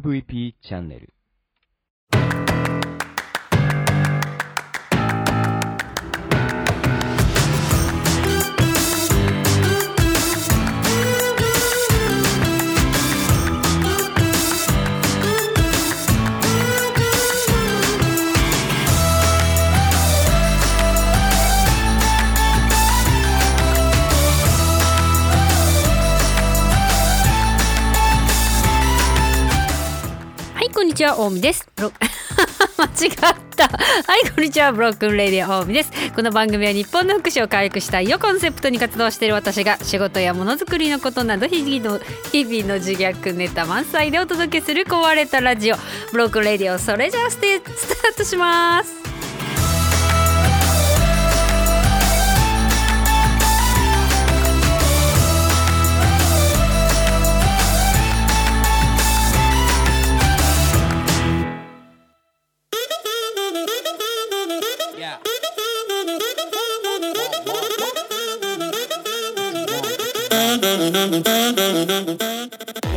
MVP チャンネル。ちは大見です。間違った。はいこんにちは。ブロックンレディオ大見です。この番組は日本の福祉を回復したいよコンセプトに活動している私が仕事やものづくりのことなど日々の日々の自虐ネタ満載でお届けする壊れたラジオ。ブロックンレディオそれじゃあステスタートします。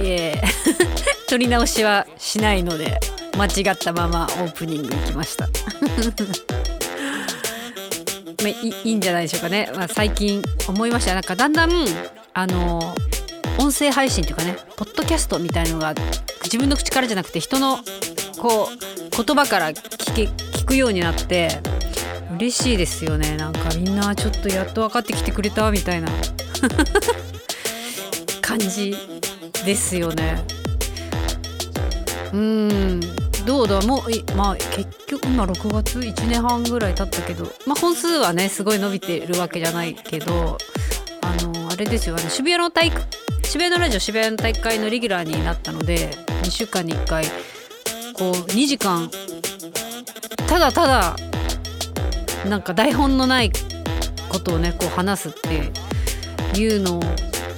いえ。撮り直しはしないので間違ったままオープニング行きました。まあいいいんじゃないでしょうかね、まあ、最近思いました。なんかだんだんあの音声配信というかねポッドキャストみたいのが自分の口からじゃなくて人のこう言葉から聞け聞くようになって嬉しいですよね。なんかみんなちょっとやっと分かってきてくれたみたいな。感じですよね。うん。どうだ？もうまあ結局今6月1年半ぐらい経ったけど。まあ本数はねすごい伸びてるわけじゃないけど。あのあれですよ。あの渋谷の体育渋谷のラジオ渋谷の大会のレギュラーになったので2週間に1回こう2時間ただただなんか台本のないことをねこう話すっていうのを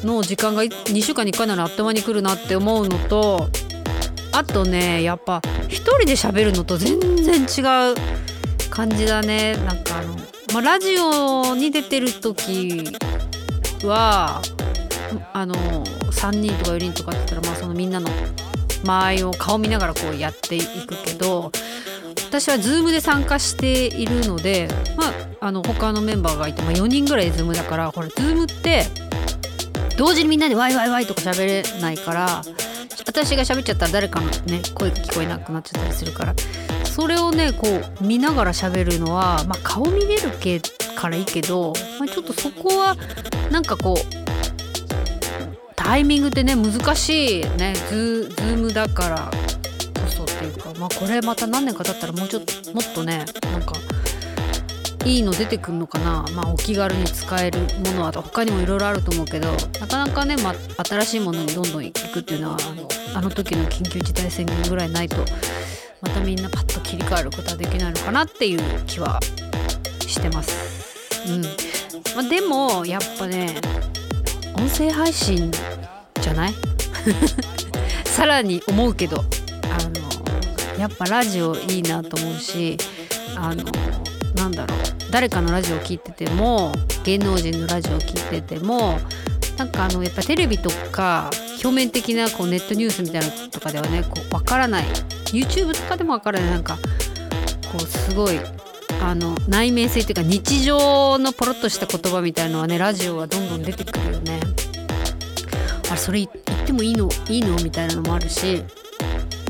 の時間が2週間に1回ならあっという間に来るなって思うのとあとねやっぱ一人で喋るのと全然違う感じだね。なんかあの、まあ、ラジオに出てる時はあの3人とか4人とかって言ったら、まあ、そのみんなの間合いを顔見ながらこうやっていくけど私は Zoom で参加しているので、まあ、あの他のメンバーがいて、まあ、4人ぐらい Zoom だからこれ Zoom って同時にみんなでワイワイワイとか喋れないから私が喋っちゃったら誰かのね声が聞こえなくなっちゃったりするからそれをねこう見ながら喋るのは、まあ、顔見れるけからいいけど、まあ、ちょっとそこはなんかこうタイミングってね難しいねズズームだからこそっていうかまあこれまた何年か経ったらもうちょっともっとねなんかいいの出てくるのかな？まあお気軽に使えるものは他にもいろいろあると思うけどなかなかね、まあ、新しいものにどんどんいくっていうのはあのあの時の緊急事態宣言ぐらいないとまたみんなパッと切り替えることはできないのかなっていう気はしてます。うん。まあ、でもやっぱね音声配信じゃない？さらに思うけどあのやっぱラジオいいなと思うしあのなんだろう。誰かのラジオを聞いてても芸能人のラジオを聞いててもなんかあのやっぱテレビとか表面的なこうネットニュースみたいなのとかではねこう分からない。YouTube とかでも分からない。なんかこうすごいあの内面性っていうか日常のポロッとした言葉みたいのはねラジオはどんどん出てくるよね。あれそれ言ってもいいのいいの？みたいなのもあるし。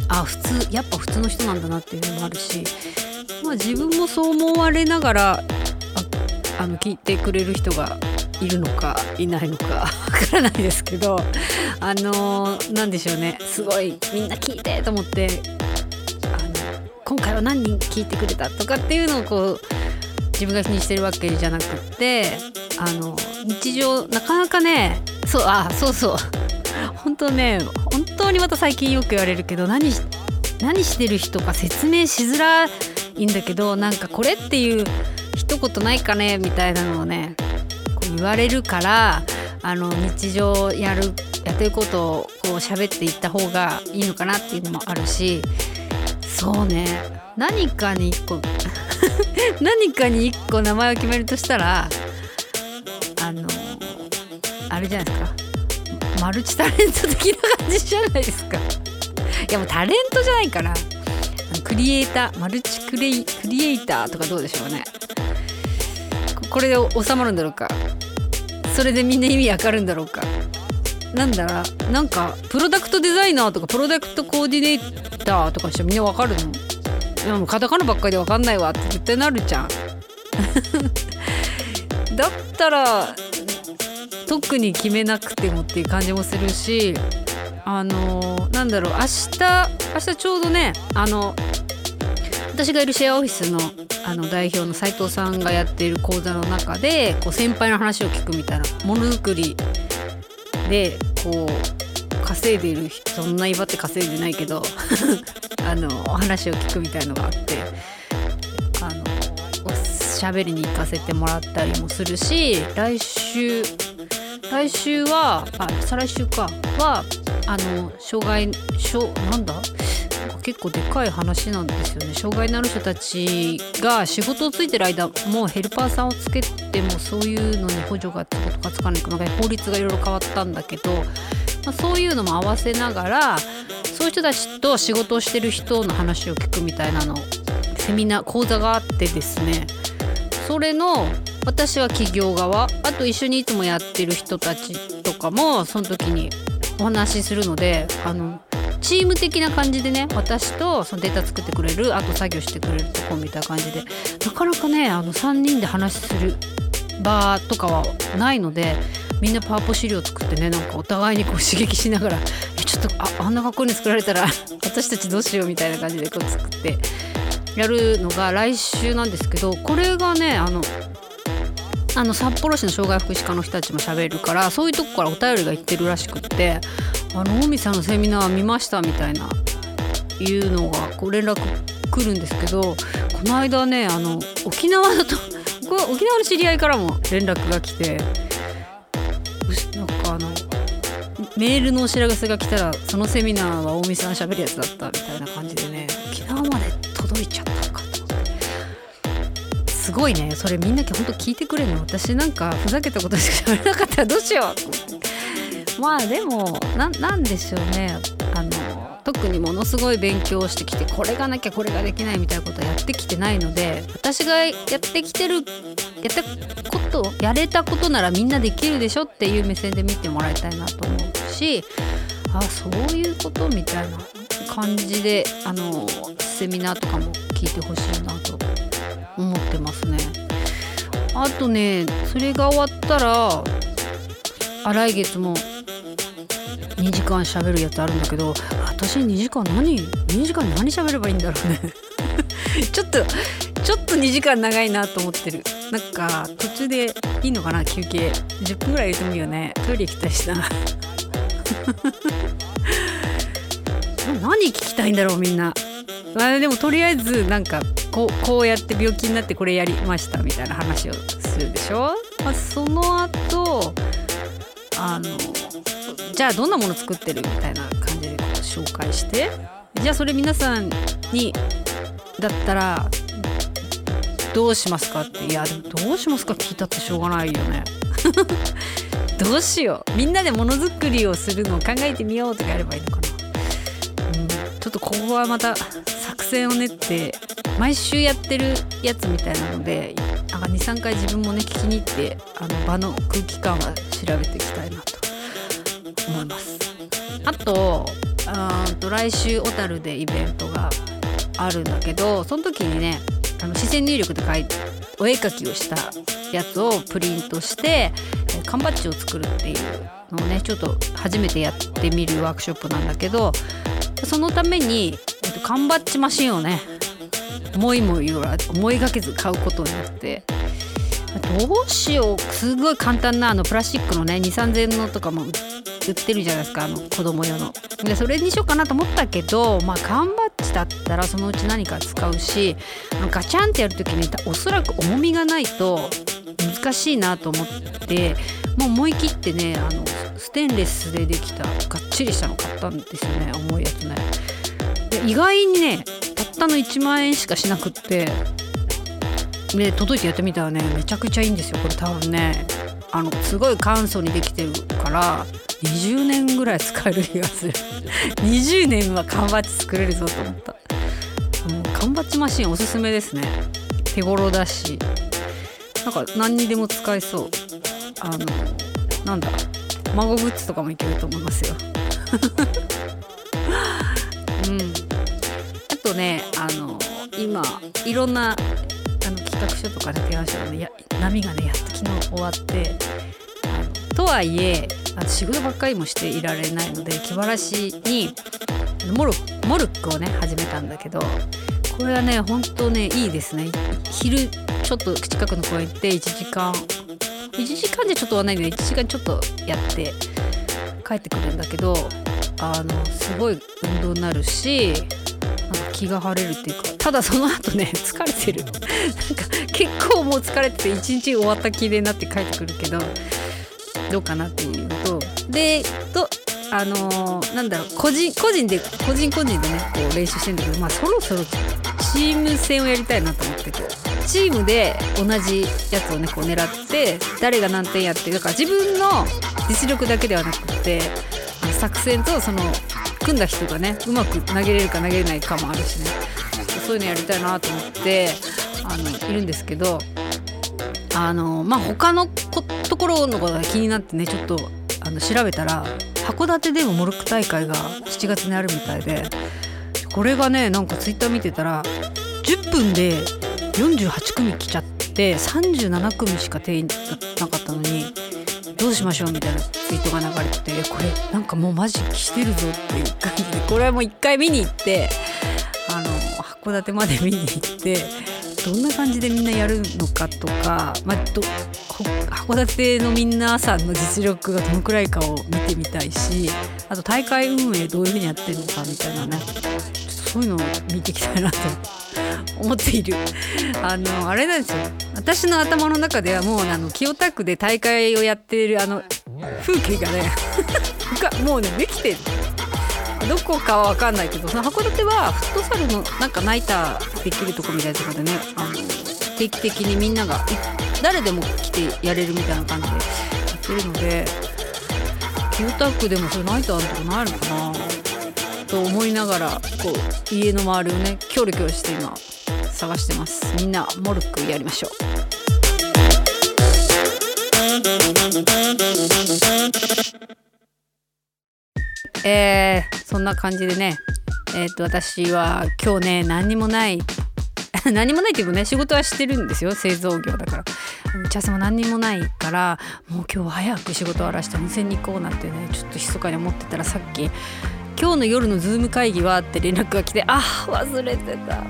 あ普通やっぱ普通の人なんだなっていうのもあるし。まあ自分もそう思われながらああの聞いてくれる人がいるのかいないのか わからないですけどあのなんでしょうね。すごいみんな聞いてと思ってあの今回は何人聞いてくれたとかっていうのをこう自分が気にしてるわけじゃなくってあの日常なかなかねそうあそうそう。本当ね本当にまた最近よく言われるけど何し何してる人か説明しづらいいいんだけどなんかこれっていう一言ないかねみたいなのをねこう言われるからあの日常やるやってることをこう喋っていった方がいいのかなっていうのもあるしそうね。何かに一個 何かに一個名前を決めるとしたらあのあれじゃないですか。マルチタレント的な感じじゃないですか。いやもうタレントじゃないからクリエイターマルチクレイクリエイターとかどうでしょうね。これで収まるんだろうか。それでみんな意味わかるんだろうか。なんだらなんかプロダクトデザイナーとかプロダクトコーディネーターとかしてみんなわかるの？でもカタカナばっかりでわかんないわ。って絶対なるじゃん。だったら特に決めなくてもっていう感じもするしあのなんだろう。明日明日ちょうどねあの私がいるシェアオフィスのあの代表の斉藤さんがやっている講座の中でこう先輩の話を聞くみたいなものづくりでこう稼いでいるそんな威張って稼いでないけど あの話を聞くみたいのがあってあのおしゃべりに行かせてもらったりもするし来週来週はあ再来週か。はあの障害障なんだ？結構でかい話なんですよね。障害のある人たちが仕事をついてる間もうヘルパーさんをつけてもそういうのに補助がつくとかつかないとか法律がいろいろ変わったんだけど、まあ、そういうのも合わせながらそういう人たちと仕事をしてる人の話を聞くみたいなのセミナー講座があってですね。それの私は企業側あと一緒にいつもやってる人たちとかもその時にお話しするのであのチーム的な感じでね私とそのデータ作ってくれるあと作業してくれるとこみたいな感じでなかなかねあの3人で話する場とかはないのでみんなパワポ資料作ってねなんかお互いにこう刺激しながらちょっとああんなかっこいいの作られたら 私たちどうしようみたいな感じでこう作ってやるのが来週なんですけどこれがねあのあの札幌市の障害福祉課の人たちも喋るからそういうとこからお便りが行ってるらしくって「あの近江さんのセミナー見ました」みたいないうのがこう連絡来るんですけどこの間ねあの沖縄だと沖縄の知り合いからも連絡が来てなんかあのメールのお知らせが来たらそのセミナーは近江さん喋るやつだったみたいな感じでね沖縄まで届いちゃったのかと思って。すごいね。それみんな本当聞いてくれるの？私なんかふざけたことしか喋れなかったらどうしようと思って。まあでもなんでしょうねあの特にものすごい勉強してきてこれがなきゃこれができないみたいなことはやってきてないので私がやってきてるやったことやれたことならみんなできるでしょっていう目線で見てもらいたいなと思うしあそういうことみたいな感じであのセミナーとかも聞いてほしいなと思ってますね。あとねそれが終わったら来月も2時間喋るやつあるんだけど私2時間何2時間何喋ればいいんだろうね。ちょっとちょっと2時間長いなと思ってる。なんか途中でいいのかな休憩。10分ぐらい入れてもいいよね。トイレ行きたいしな。何聞きたいんだろうみんな。あでもとりあえずなんかこうこうやって病気になってこれやりましたみたいな話をするでしょ、まあ、その後あのじゃあどんなもの作ってるみたいな感じで紹介して。じゃあそれ皆さんにだったらどうしますかって。いやでもどうしますか聞いたってしょうがないよね。どうしよう。みんなでものづくりをするのを考えてみようとかやればいいのかな、うん、ちょっとここはまた作戦を練って毎週やってるやつみたいなので23回自分もね聞きに行ってあの場の空気感は調べていきたいなと。思います。あとあ来週小樽でイベントがあるんだけどその時にねあの視線入力で書いてお絵描きをしたやつをプリントして缶バッジを作るっていうのをねちょっと初めてやってみるワークショップなんだけどそのために、えっと、缶バッジマシンをね思いもよら思いがけず買うことになってどうしよう。すごい簡単なあのプラスチックのね2 3 0 0円のとかも売ってるじゃないですかあの子供用の。でそれにしようかなと思ったけどまあ缶バッジだったらそのうち何か使うしガチャンってやる時におそらく重みがないと難しいなと思ってもう思い切ってねあのステンレスでできたがっちりしたの買ったんですよね重いやつねで意外にねたったの1万円しかしなくってで届いてやってみたらねめちゃくちゃいいんですよこれ多分ね。あのすごい簡素にできてるから20年ぐらい使える気がする。20年は缶バッジ作れるぞと思った。缶バッジマシンおすすめですね。手頃だし。なんか何にでも使えそう。あのなんだ。孫グッズとかもいけると思いますよ。うん。あとねあの今いろんなあの企画書とかで提案したの波がねやっと昨日終わってとはいえ仕事ばっかりもしていられないので気晴らしにモルモルックをね始めたんだけどこれはねほんとねいいですね。昼ちょっと近くの公園行って1時間1時間じゃちょっと終わんないんで1時間ちょっとやって帰ってくるんだけどあのすごい運動になるしなんか気が晴れるっていうかただその後ね 疲れてるなんか結構もう疲れてて一日終わった気でなって帰ってくるけどどうかなっていうとでとあのーなんだろう個人個人で個人個人でねこう練習してんだけどまあそろそろチーム戦をやりたいなと思ってて。チームで同じやつをねこう狙って誰が何点やってだから自分の実力だけではなくって作戦とその組んだ人がねうまく投げれるか投げれないかもあるしね。そういうのやりたいなと思ってあのいるんですけどあのまあ他のこところのことが気になってねちょっとあの調べたら函館でもモルック大会が7月にあるみたいでこれがねなんかツイッター見てたら10分で48組来ちゃって37組しか定員がなかったのにどうしましょうみたいなツイートが流れててこれなんかもうマジ来てるぞっていう感じでこれはもう一回見に行ってあの函館まで見に行ってどんな感じでみんなやるのかとか、まあ、ど函館の皆さんの実力がどのくらいかを見てみたいしあと大会運営どういうふうにやってるのかみたいなね。ちょっとそういうのを見ていきたいなと思っている。あのあれなんですよ。私の頭の中ではもうあの清田区で大会をやっているあの風景がね もうねできてる。どこかは分かんないけどその函館はフットサルのなんかナイターできるとこみたいなとこでねあの定期的にみんながい誰でも来てやれるみたいな感じでやってるので清田区でもそれナイターのとこないのかなと思いながらこう家の周りをねキョロキョロして今探してます。みんなモルックやりましょう。えー、そんな感じでねえっ、と私は今日ね何にもない 何もないっていうかね仕事はしてるんですよ製造業だから。打ち合わせも何にもないからもう今日は早く仕事終わらして温泉に行こうなんてねちょっと密かに思ってたらさっき「今日の夜のズーム会議は?」って連絡が来てあ忘れてた。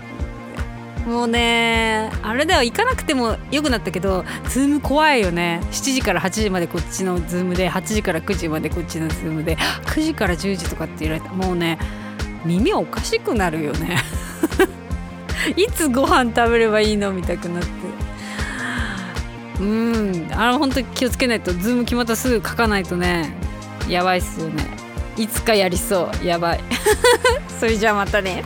もうねあれでは行かなくてもよくなったけどズーム怖いよね。7時から8時までこっちのズームで8時から9時までこっちのズームで9時から10時とかって言われたもうね耳おかしくなるよね。いつご飯食べればいいのみたくなって。うん。あの本当に気をつけないと。ズーム決まったらすぐ書かないとね。やばいっすよね。いつかやりそう。やばい。それじゃあまたね。